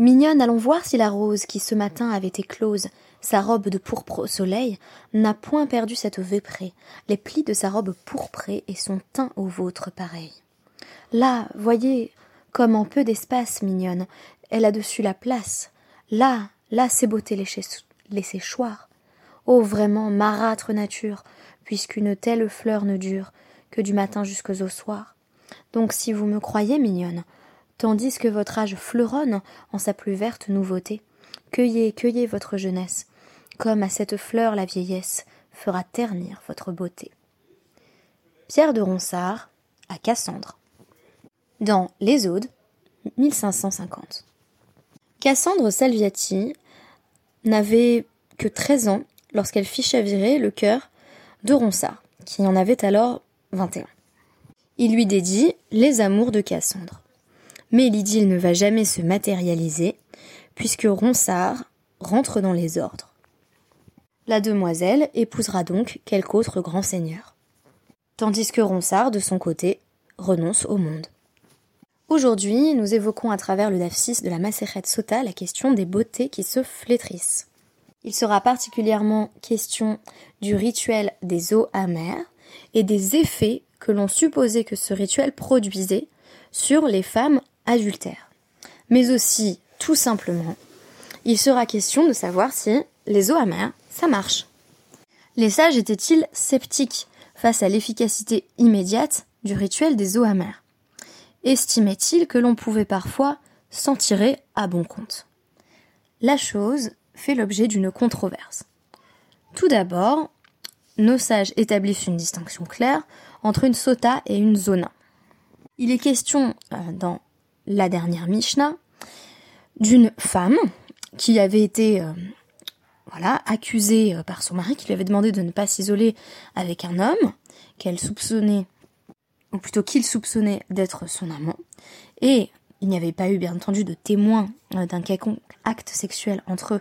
Mignonne, allons voir si la rose, qui ce matin avait éclose, sa robe de pourpre au soleil, n'a point perdu cette véprée, les plis de sa robe pourprée et son teint au vôtre pareil. Là, voyez, comme en peu d'espace, mignonne, elle a dessus la place. Là, là, ses beautés les séchoirs. Oh, vraiment, marâtre nature, puisqu'une telle fleur ne dure que du matin jusqu'au soir. Donc, si vous me croyez mignonne, tandis que votre âge fleuronne en sa plus verte nouveauté, cueillez, cueillez votre jeunesse, comme à cette fleur la vieillesse fera ternir votre beauté. Pierre de Ronsard à Cassandre. Dans Les Audes, 1550. Cassandre Salviati n'avait que treize ans lorsqu'elle fit chavirer le cœur de Ronsard, qui en avait alors vingt et un. Il lui dédie Les Amours de Cassandre. Mais l'idylle ne va jamais se matérialiser, puisque Ronsard rentre dans les ordres. La demoiselle épousera donc quelque autre grand seigneur. Tandis que Ronsard, de son côté, renonce au monde. Aujourd'hui, nous évoquons à travers le DAF6 de la Macérette Sota la question des beautés qui se flétrissent. Il sera particulièrement question du rituel des eaux amères et des effets que l'on supposait que ce rituel produisait sur les femmes adultères. Mais aussi, tout simplement, il sera question de savoir si les eaux amères, ça marche. Les sages étaient-ils sceptiques face à l'efficacité immédiate du rituel des eaux amères? Estimait-il que l'on pouvait parfois s'en tirer à bon compte? La chose fait l'objet d'une controverse. Tout d'abord, nos sages établissent une distinction claire entre une sota et une zona. Il est question euh, dans la dernière Mishnah d'une femme qui avait été euh, accusée euh, par son mari qui lui avait demandé de ne pas s'isoler avec un homme qu'elle soupçonnait ou plutôt qu'il soupçonnait d'être son amant, et il n'y avait pas eu bien entendu de témoin euh, d'un quelconque acte sexuel entre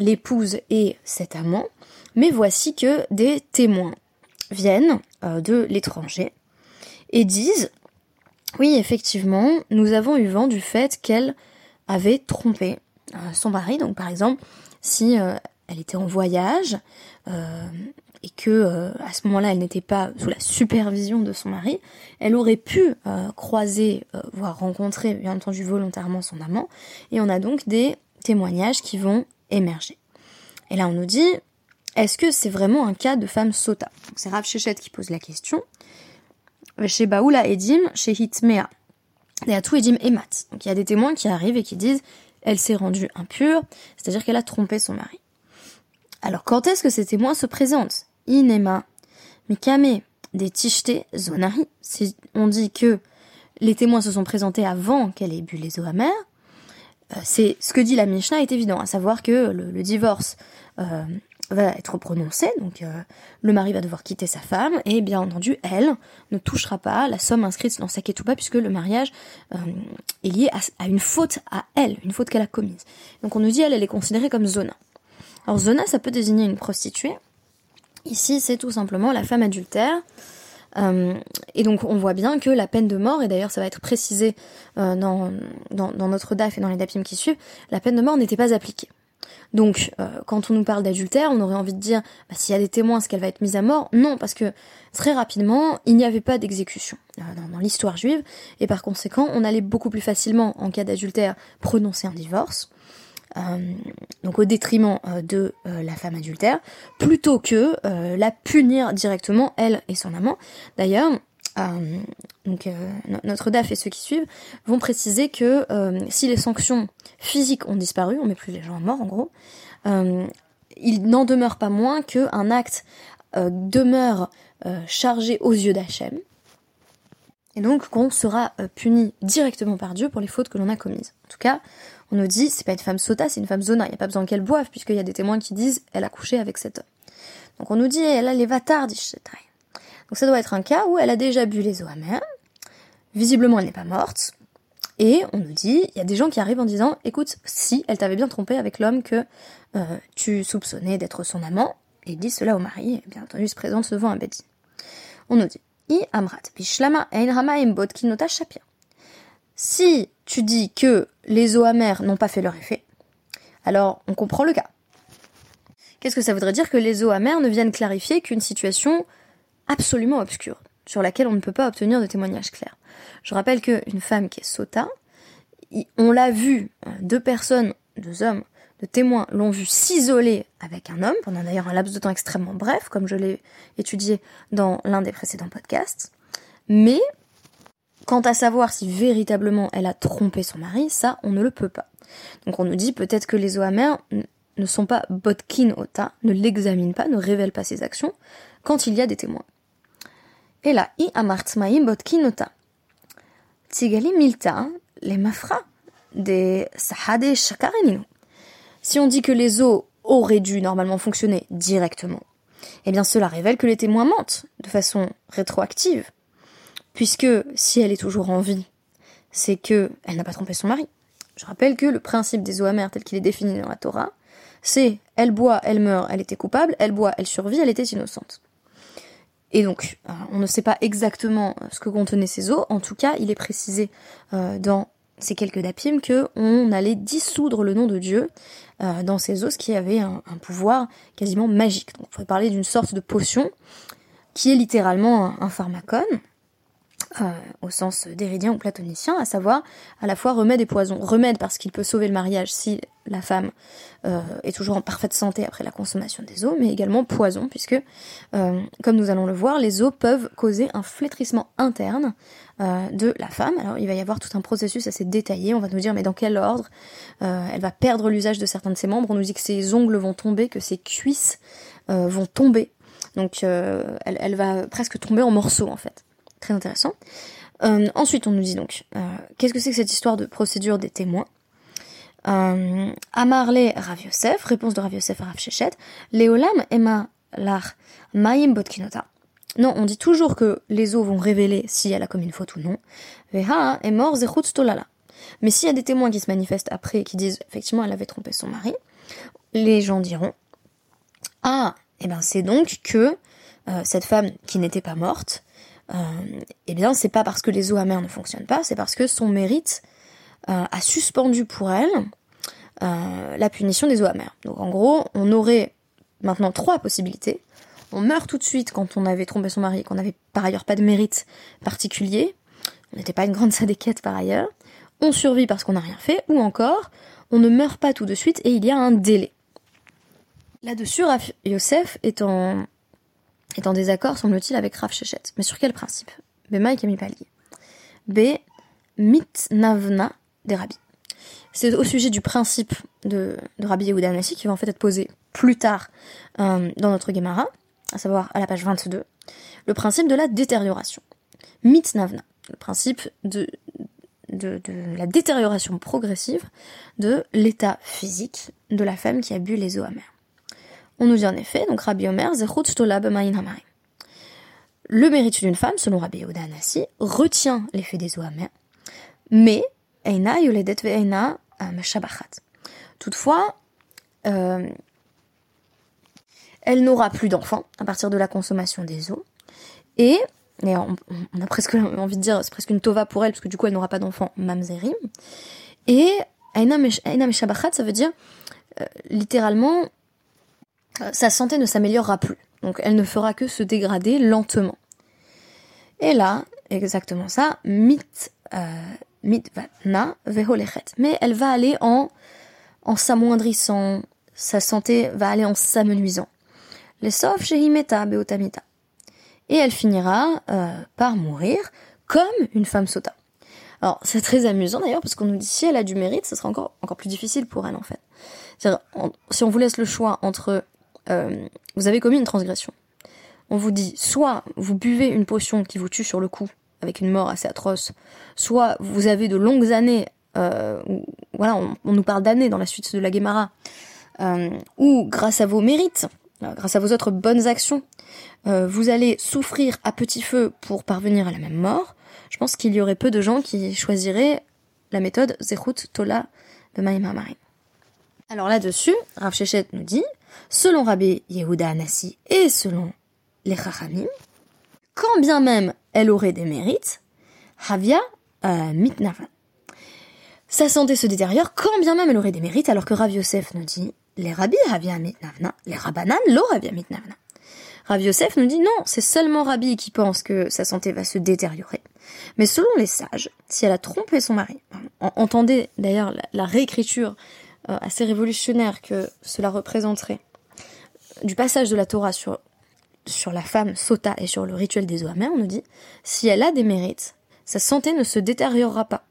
l'épouse et cet amant, mais voici que des témoins viennent de l'étranger et disent oui effectivement nous avons eu vent du fait qu'elle avait trompé son mari donc par exemple si elle était en voyage et que euh, à ce moment-là elle n'était pas sous la supervision de son mari, elle aurait pu euh, croiser, euh, voire rencontrer bien entendu volontairement son amant, et on a donc des témoignages qui vont émerger. Et là on nous dit, est-ce que c'est vraiment un cas de femme sota? C'est Rav Shechet qui pose la question. Chez Baoula Edim, chez Hitmea, et à tout Edim Emat. Donc il y a des témoins qui arrivent et qui disent, elle s'est rendue impure, c'est-à-dire qu'elle a trompé son mari. Alors quand est-ce que ces témoins se présentent? Inema, Mikame, des Tichté, Zonari. Si on dit que les témoins se sont présentés avant qu'elle ait bu les eaux amères, euh, c'est ce que dit la Mishnah est évident, à savoir que le, divorce euh, va être prononcé, donc euh, le mari va devoir quitter sa femme, et bien entendu, elle ne touchera pas la somme inscrite dans sa ketouba, puisque le mariage est lié à, une faute à elle, une faute qu'elle a commise. Donc on nous dit, elle, elle est considérée comme zona. Alors zona, ça peut désigner une prostituée, Ici, c'est tout simplement la femme adultère. Euh, et donc on voit bien que la peine de mort, et d'ailleurs ça va être précisé euh, dans, dans, notre DAF et dans les DAPIM qui suivent, la peine de mort n'était pas appliquée. Donc euh, quand on nous parle d'adultère, on aurait envie de dire, bah, s'il y a des témoins, est-ce qu'elle va être mise à mort? Non, parce que très rapidement, il n'y avait pas d'exécution dans, dans l'histoire juive, et par conséquent, on allait beaucoup plus facilement, en cas d'adultère, prononcer un divorce. Euh, donc au détriment euh, de euh, la femme adultère, plutôt que la punir directement, elle et son amant. D'ailleurs, donc notre DAF et ceux qui suivent vont préciser que si les sanctions physiques ont disparu, on met plus les gens à mort en gros, il n'en demeure pas moins qu'un acte demeure chargé aux yeux d'Hachem, et donc qu'on sera puni directement par Dieu pour les fautes que l'on a commises. En tout cas, on nous dit c'est pas une femme sota, c'est une femme zona. Il n'y a pas besoin qu'elle boive, puisqu'il y a des témoins qui disent elle a couché avec cet homme. Donc on nous dit elle a les vatards, dit Donc ça doit être un cas où elle a déjà bu les eaux amères. Visiblement elle n'est pas morte. Et on nous dit, il y a des gens qui arrivent en disant, écoute, si elle t'avait bien trompé avec l'homme que euh, tu soupçonnais d'être son amant, et dit cela au mari, et bien entendu se présente devant un Betty. On nous dit, I amrat, bishlama ein rama shapir. Si tu dis que les eaux amères n'ont pas fait leur effet, alors on comprend le cas. Qu'est-ce que ça voudrait dire que les eaux amères ne viennent clarifier qu'une situation absolument obscure, sur laquelle on ne peut pas obtenir de témoignages clairs Je rappelle qu'une femme qui est sota, on l'a vu, euh, deux personnes, deux hommes, de témoins l'ont vu s'isoler avec un homme, pendant d'ailleurs un laps de temps extrêmement bref, comme je l'ai étudié dans l'un des précédents podcasts. Mais, quant à savoir si véritablement elle a trompé son mari, ça, on ne le peut pas. Donc on nous dit peut-être que les amères ne sont pas botkin ota, ne l'examinent pas, ne révèlent pas ses actions, quand il y a des témoins. Et là, i amartzmaim botkin ota. Tigali milta, les mafra, des sahade shakareninu. Si on dit que les eaux auraient dû normalement fonctionner directement, eh bien cela révèle que les témoins mentent de façon rétroactive, puisque si elle est toujours en vie, c'est que elle n'a pas trompé son mari. Je rappelle que le principe des eaux amères tel qu'il est défini dans la Torah, c'est elle boit, elle meurt, elle était coupable, elle boit, elle survit, elle était innocente. Et donc, euh, on ne sait pas exactement ce que contenaient ces eaux. En tout cas, il est précisé euh, dans ces quelques dapim que on allait dissoudre le nom de Dieu euh, dans ces os qui avaient un, pouvoir quasiment magique. Donc, on pourrait parler d'une sorte de potion qui est littéralement un, un pharmacone, euh, au sens déridien ou platonicien, à savoir à la fois remède et poison. Remède parce qu'il peut sauver le mariage si la femme euh, est toujours en parfaite santé après la consommation des os, mais également poison, puisque, euh, comme nous allons le voir, les os peuvent causer un flétrissement interne de la femme. Alors il va y avoir tout un processus assez détaillé, on va nous dire mais dans quel ordre Elle va perdre l'usage de certains de ses membres, on nous dit que ses ongles vont tomber, que ses cuisses vont tomber, donc elle va presque tomber en morceaux en fait. Très intéressant. Euh, ensuite, on nous dit donc, euh, qu'est-ce que c'est que cette histoire de procédure des témoins? Euh, Amarle Rav Yosef, réponse de Rav Yosef à Rav Léolam Emma Lar Maim Botkinota. Non, on dit toujours que les eaux vont révéler si elle a commis une faute ou non. Veha est mort Tolala. Mais s'il y a des témoins qui se manifestent après et qui disent effectivement elle avait trompé son mari, les gens diront Ah, et eh ben c'est donc que cette femme qui n'était pas morte eh bien c'est pas parce que les eaux amères ne fonctionnent pas, c'est parce que son mérite euh, a suspendu pour elle euh, la punition des eaux amères. Donc en gros, on aurait maintenant trois possibilités. On meurt tout de suite quand on avait trompé son mari, qu'on n'avait par ailleurs pas de mérite particulier, on n'était pas une grande sadéquette par ailleurs, on survit parce qu'on n'a rien fait, ou encore, on ne meurt pas tout de suite et il y a un délai. Là-dessus, Yosef est en est en désaccord, semble-t-il, avec Rav. Mais sur quel principe? B. Mike Amipali. B. Mitnavna des rabbis. C'est au sujet du principe de, de Rabbi Yehuda qui va en fait être posé plus tard euh, dans notre Gemara, à savoir à la page 22, le principe de la détérioration. Mitnavna, le principe de, la détérioration progressive de l'état physique de la femme qui a bu les eaux amères. On nous dit en effet, donc Rabbi Omer, Le mérite d'une femme, selon Rabbi Yehuda Anassi, retient l'effet des eaux mais Eina yoledet ve'eina shabachat. Toutefois, euh, elle n'aura plus d'enfants à partir de la consommation des eaux, et, on, a presque envie de dire, c'est presque une tova pour elle, parce que du coup elle n'aura pas d'enfants, mamzerim, et Eina shabachat, ça veut dire euh, littéralement sa santé ne s'améliorera plus. Donc elle ne fera que se dégrader lentement. Et là, exactement ça, mit, euh, mit na. Mais elle va aller en, en s'amoindrissant, sa santé va aller en s'amenuisant. Les sauf shehimeta beotamita. Et elle finira euh, par mourir comme une femme sota. Alors c'est très amusant d'ailleurs parce qu'on nous dit si elle a du mérite, ce sera encore, encore plus difficile pour elle en fait. si on vous laisse le choix entre euh, vous avez commis une transgression. On vous dit, soit vous buvez une potion qui vous tue sur le coup, avec une mort assez atroce, soit vous avez de longues années, euh, voilà, on, nous parle d'années dans la suite de la Guémara, euh, ou grâce à vos mérites, grâce à vos autres bonnes actions, vous allez souffrir à petit feu pour parvenir à la même mort, je pense qu'il y aurait peu de gens qui choisiraient la méthode Zechut Tola de Maïma Marine. Alors là-dessus, Rav Shechet nous dit, selon Rabbi Yehuda Anassi et selon les Chachamim, quand bien même elle aurait des mérites, Havia euh, sa santé se détériore quand bien même elle aurait des mérites, alors que Rav Yosef nous dit les rabbis Navna, les rabbanan lo Navna. Rav Yosef nous dit non, c'est seulement Rabbi qui pense que sa santé va se détériorer. Mais selon les sages, si elle a trompé son mari, entendez d'ailleurs la, réécriture assez révolutionnaire que cela représenterait du passage de la Torah sur, la femme sota et sur le rituel des amères, on nous dit, si elle a des mérites, sa santé ne se détériorera pas.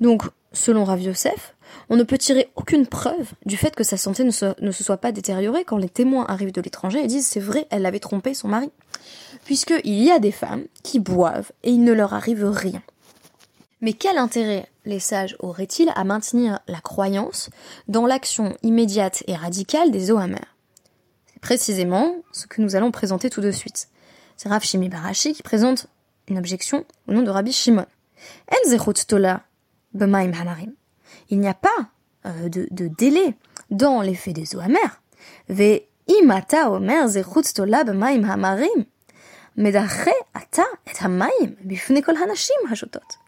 Donc, selon Rav Yosef, on ne peut tirer aucune preuve du fait que sa santé ne se, ne se soit pas détériorée quand les témoins arrivent de l'étranger et disent c'est vrai, elle avait trompé son mari. Puisqu'il y a des femmes qui boivent et il ne leur arrive rien. Mais quel intérêt les sages auraient-ils à maintenir la croyance dans l'action immédiate et radicale des eaux amères C'est précisément ce que nous allons présenter tout de suite. C'est Rav Shimi Barashi qui présente une objection au nom de Rabbi Shimon. tola il n'y a pas euh, de, délai dans l'effet des eaux amères. Ve imata omer tolab maim hamarim. ata et hamaim bifne kol hanashim hajotot.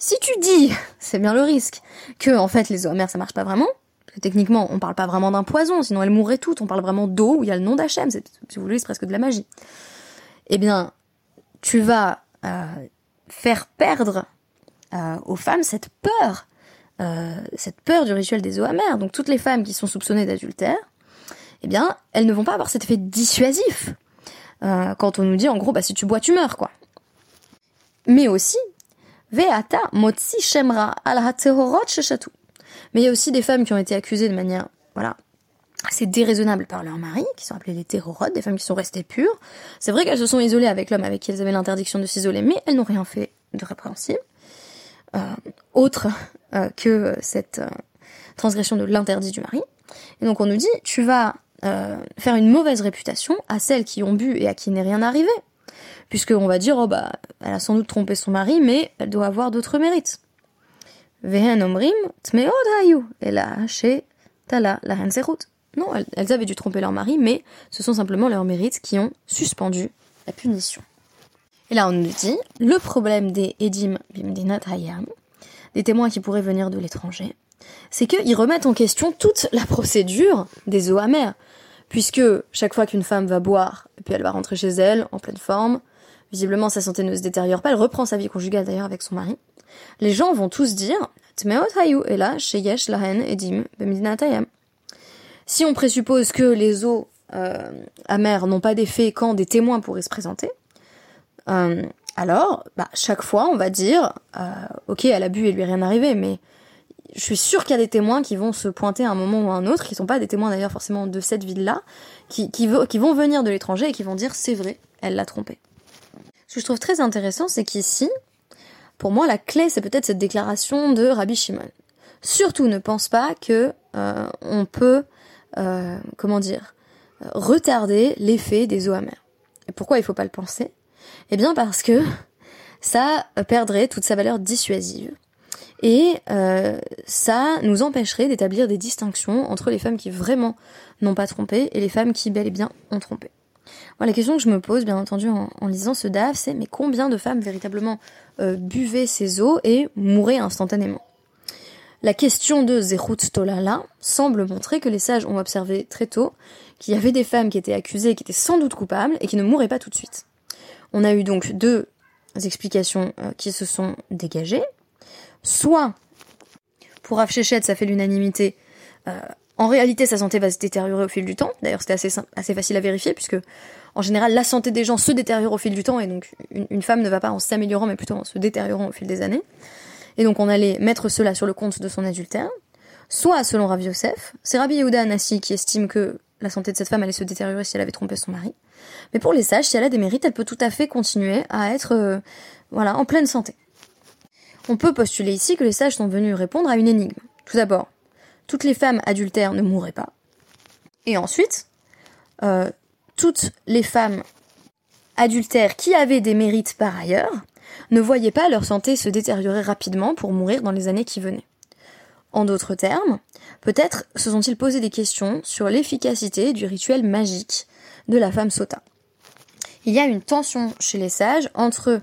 Si tu dis, c'est bien le risque, que en fait les eaux amères ça marche pas vraiment, parce que techniquement on parle pas vraiment d'un poison, sinon elles mourraient toutes, on parle vraiment d'eau il y a le nom d'Hachem, si vous voulez c'est presque de la magie. Eh bien, tu vas euh, faire perdre euh, aux femmes cette peur euh, cette peur du rituel des eaux amères. Donc toutes les femmes qui sont soupçonnées d'adultère, eh bien, elles ne vont pas avoir cet effet dissuasif. Quand on nous dit en gros, bah si tu bois, tu meurs, quoi. Mais aussi, Veata motzi shemra al Mais il y a aussi des femmes qui ont été accusées de manière, voilà, assez déraisonnable par leur mari, qui sont appelées des terrorotes, des femmes qui sont restées pures. C'est vrai qu'elles se sont isolées avec l'homme avec qui elles avaient l'interdiction de s'isoler, mais elles n'ont rien fait de répréhensible. Euh, autre euh, que cette euh, transgression de l'interdit du mari. Et donc on nous dit, tu vas faire une mauvaise réputation à celles qui ont bu et à qui n'est rien arrivé. Puisqu'on va dire, oh bah, elle a sans doute trompé son mari, mais elle doit avoir d'autres mérites. Vehen omrim tmeod hayu. Là, chez Tala, la Non, elles avaient dû tromper leur mari, mais ce sont simplement leurs mérites qui ont suspendu la punition. Et là, on nous dit, le problème des Edim Bimdinat Hayam, des témoins qui pourraient venir de l'étranger, c'est qu'ils remettent en question toute la procédure des eaux amères. Puisque chaque fois qu'une femme va boire, elle va rentrer chez elle, en pleine forme, visiblement sa santé ne se détériore pas, elle reprend sa vie conjugale d'ailleurs avec son mari, les gens vont tous dire, et là, Sheyesh Lahen Edim. Si on présuppose que les eaux euh, amères n'ont pas d'effet quand des témoins pourraient se présenter, euh, alors, bah, chaque fois, on va dire, euh, ok, elle a bu et lui est rien arrivé, mais je suis sûre qu'il y a des témoins qui vont se pointer à un moment ou à un autre, qui sont pas des témoins d'ailleurs forcément de cette ville-là, qui vont venir de l'étranger et qui vont dire c'est vrai, elle l'a trompé. Ce que je trouve très intéressant, c'est qu'ici, pour moi, la clé, c'est peut-être cette déclaration de Rabbi Shimon. Surtout, ne pense pas que euh, on peut, euh, comment dire, retarder l'effet des eaux amères. Et pourquoi il faut pas le penser? Eh bien parce que ça perdrait toute sa valeur dissuasive. Et euh, ça nous empêcherait d'établir des distinctions entre les femmes qui vraiment n'ont pas trompé et les femmes qui bel et bien ont trompé. la question que je me pose, bien entendu, en, lisant ce DAF, c'est mais combien de femmes véritablement euh, buvaient ces eaux et mouraient instantanément? La question de Zerut Tolala semble montrer que les sages ont observé très tôt qu'il y avait des femmes qui étaient accusées, qui étaient sans doute coupables et qui ne mouraient pas tout de suite. On a eu donc deux explications euh, qui se sont dégagées. Soit, pour Rav ça fait l'unanimité, euh, en réalité sa santé va se détériorer au fil du temps. D'ailleurs, c'était assez, facile à vérifier, puisque en général, la santé des gens se détériore au fil du temps, et donc une, femme ne va pas en s'améliorant, mais plutôt en se détériorant au fil des années. Et donc on allait mettre cela sur le compte de son adultère. Soit, selon Rav Yosef, c'est Rabbi Yehuda Anassi qui estime que la santé de cette femme allait se détériorer si elle avait trompé son mari. Mais pour les sages, si elle a des mérites, elle peut tout à fait continuer à être euh, voilà, en pleine santé. On peut postuler ici que les sages sont venus répondre à une énigme. Tout d'abord, toutes les femmes adultères ne mourraient pas. Et ensuite, euh, toutes les femmes adultères qui avaient des mérites par ailleurs ne voyaient pas leur santé se détériorer rapidement pour mourir dans les années qui venaient. En d'autres termes, peut-être se sont-ils posé des questions sur l'efficacité du rituel magique de la femme sota. Il y a une tension chez les sages entre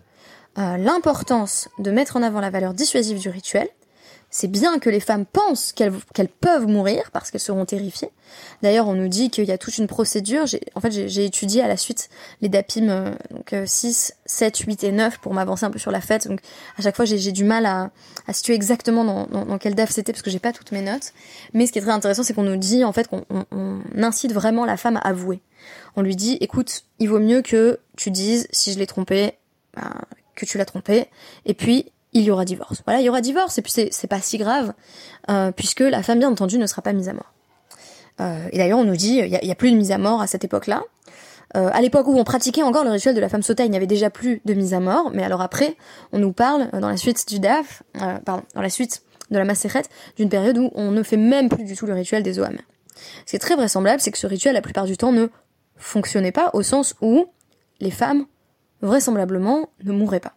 euh, l'importance de mettre en avant la valeur dissuasive du rituel c'est bien que les femmes pensent qu'elles peuvent mourir parce qu'elles seront terrifiées. D'ailleurs, on nous dit qu'il y a toute une procédure. En fait, j'ai étudié à la suite les DAPIM euh, donc, 6, 7, 8 et 9 pour m'avancer un peu sur la fête. Donc, à chaque fois, j'ai du mal à, situer exactement dans, quel DAF c'était parce que j'ai pas toutes mes notes. Mais ce qui est très intéressant, c'est qu'on nous dit en fait qu'on on, incite vraiment la femme à avouer. On lui dit, écoute, il vaut mieux que tu dises si je l'ai trompé, ben, que tu l'as trompé. Et puis, il y aura divorce. Voilà, il y aura divorce, et puis c'est pas si grave, euh, puisque la femme, bien entendu, ne sera pas mise à mort. Euh, et d'ailleurs, on nous dit, il n'y a, plus de mise à mort à cette époque-là. Euh, à l'époque où on pratiquait encore le rituel de la femme sauta, il n'y avait déjà plus de mise à mort, mais alors après, on nous parle, dans la suite du DAF, pardon, dans la suite de la Masséchet, d'une période où on ne fait même plus du tout le rituel des OAM. Ce qui est très vraisemblable, c'est que ce rituel, la plupart du temps, ne fonctionnait pas, au sens où les femmes, vraisemblablement, ne mourraient pas.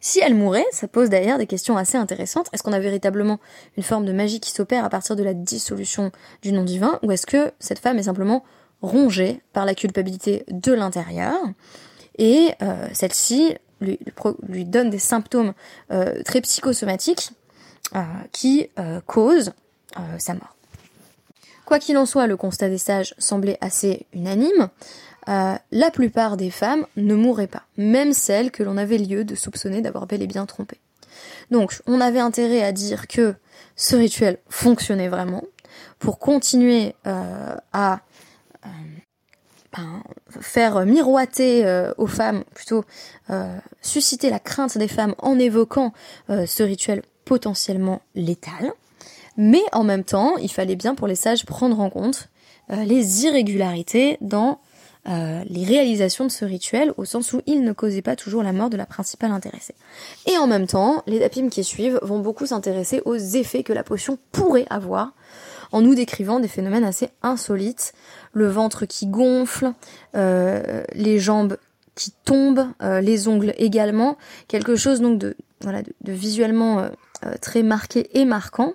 Si elle mourait, ça pose d'ailleurs des questions assez intéressantes. Est-ce qu'on a véritablement une forme de magie qui s'opère à partir de la dissolution du nom divin, ou est-ce que cette femme est simplement rongée par la culpabilité de l'intérieur, et euh, celle-ci lui, lui, donne des symptômes euh, très psychosomatiques euh, qui causent sa mort. Quoi qu'il en soit, le constat des sages semblait assez unanime. Euh, la plupart des femmes ne mourraient pas, même celles que l'on avait lieu de soupçonner d'avoir bel et bien trompé. Donc, on avait intérêt à dire que ce rituel fonctionnait vraiment pour continuer euh, à euh, ben, faire miroiter aux femmes, plutôt susciter la crainte des femmes en évoquant ce rituel potentiellement létal. Mais en même temps, il fallait bien pour les sages prendre en compte les irrégularités dans euh, les réalisations de ce rituel, au sens où il ne causait pas toujours la mort de la principale intéressée. Et en même temps, les dapim qui suivent vont beaucoup s'intéresser aux effets que la potion pourrait avoir, en nous décrivant des phénomènes assez insolites, le ventre qui gonfle, euh, les jambes qui tombent, euh, les ongles également, quelque chose donc de, visuellement très marqué et marquant.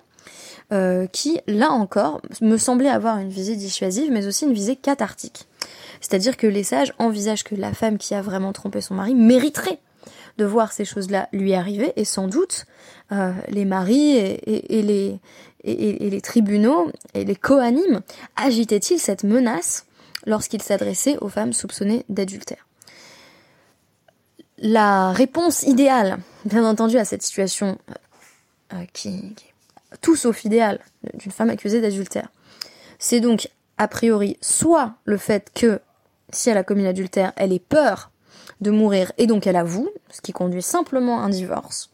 qui, là encore, me semblait avoir une visée dissuasive, mais aussi une visée cathartique. C'est-à-dire que les sages envisagent que la femme qui a vraiment trompé son mari mériterait de voir ces choses-là lui arriver, et sans doute euh, les maris et, les, et, les tribunaux et les coanimes agitaient-ils cette menace lorsqu'ils s'adressaient aux femmes soupçonnées d'adultère? La réponse idéale, bien entendu, à cette situation euh, qui, qui est tout sauf idéale d'une femme accusée d'adultère, c'est donc a priori soit le fait que si elle a commis l'adultère, elle ait peur de mourir et donc elle avoue, ce qui conduit simplement à un divorce.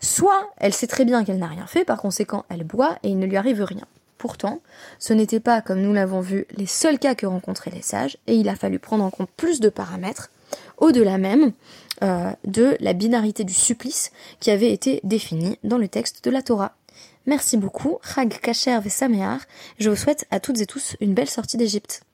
Soit elle sait très bien qu'elle n'a rien fait, par conséquent elle boit et il ne lui arrive rien. Pourtant, ce n'était pas, comme nous l'avons vu, les seuls cas que rencontraient les sages, et il a fallu prendre en compte plus de paramètres, au-delà même euh, de la binarité du supplice qui avait été définie dans le texte de la Torah. Merci beaucoup, Chag Kacher Vesamear, je vous souhaite à toutes et tous une belle sortie d'Égypte.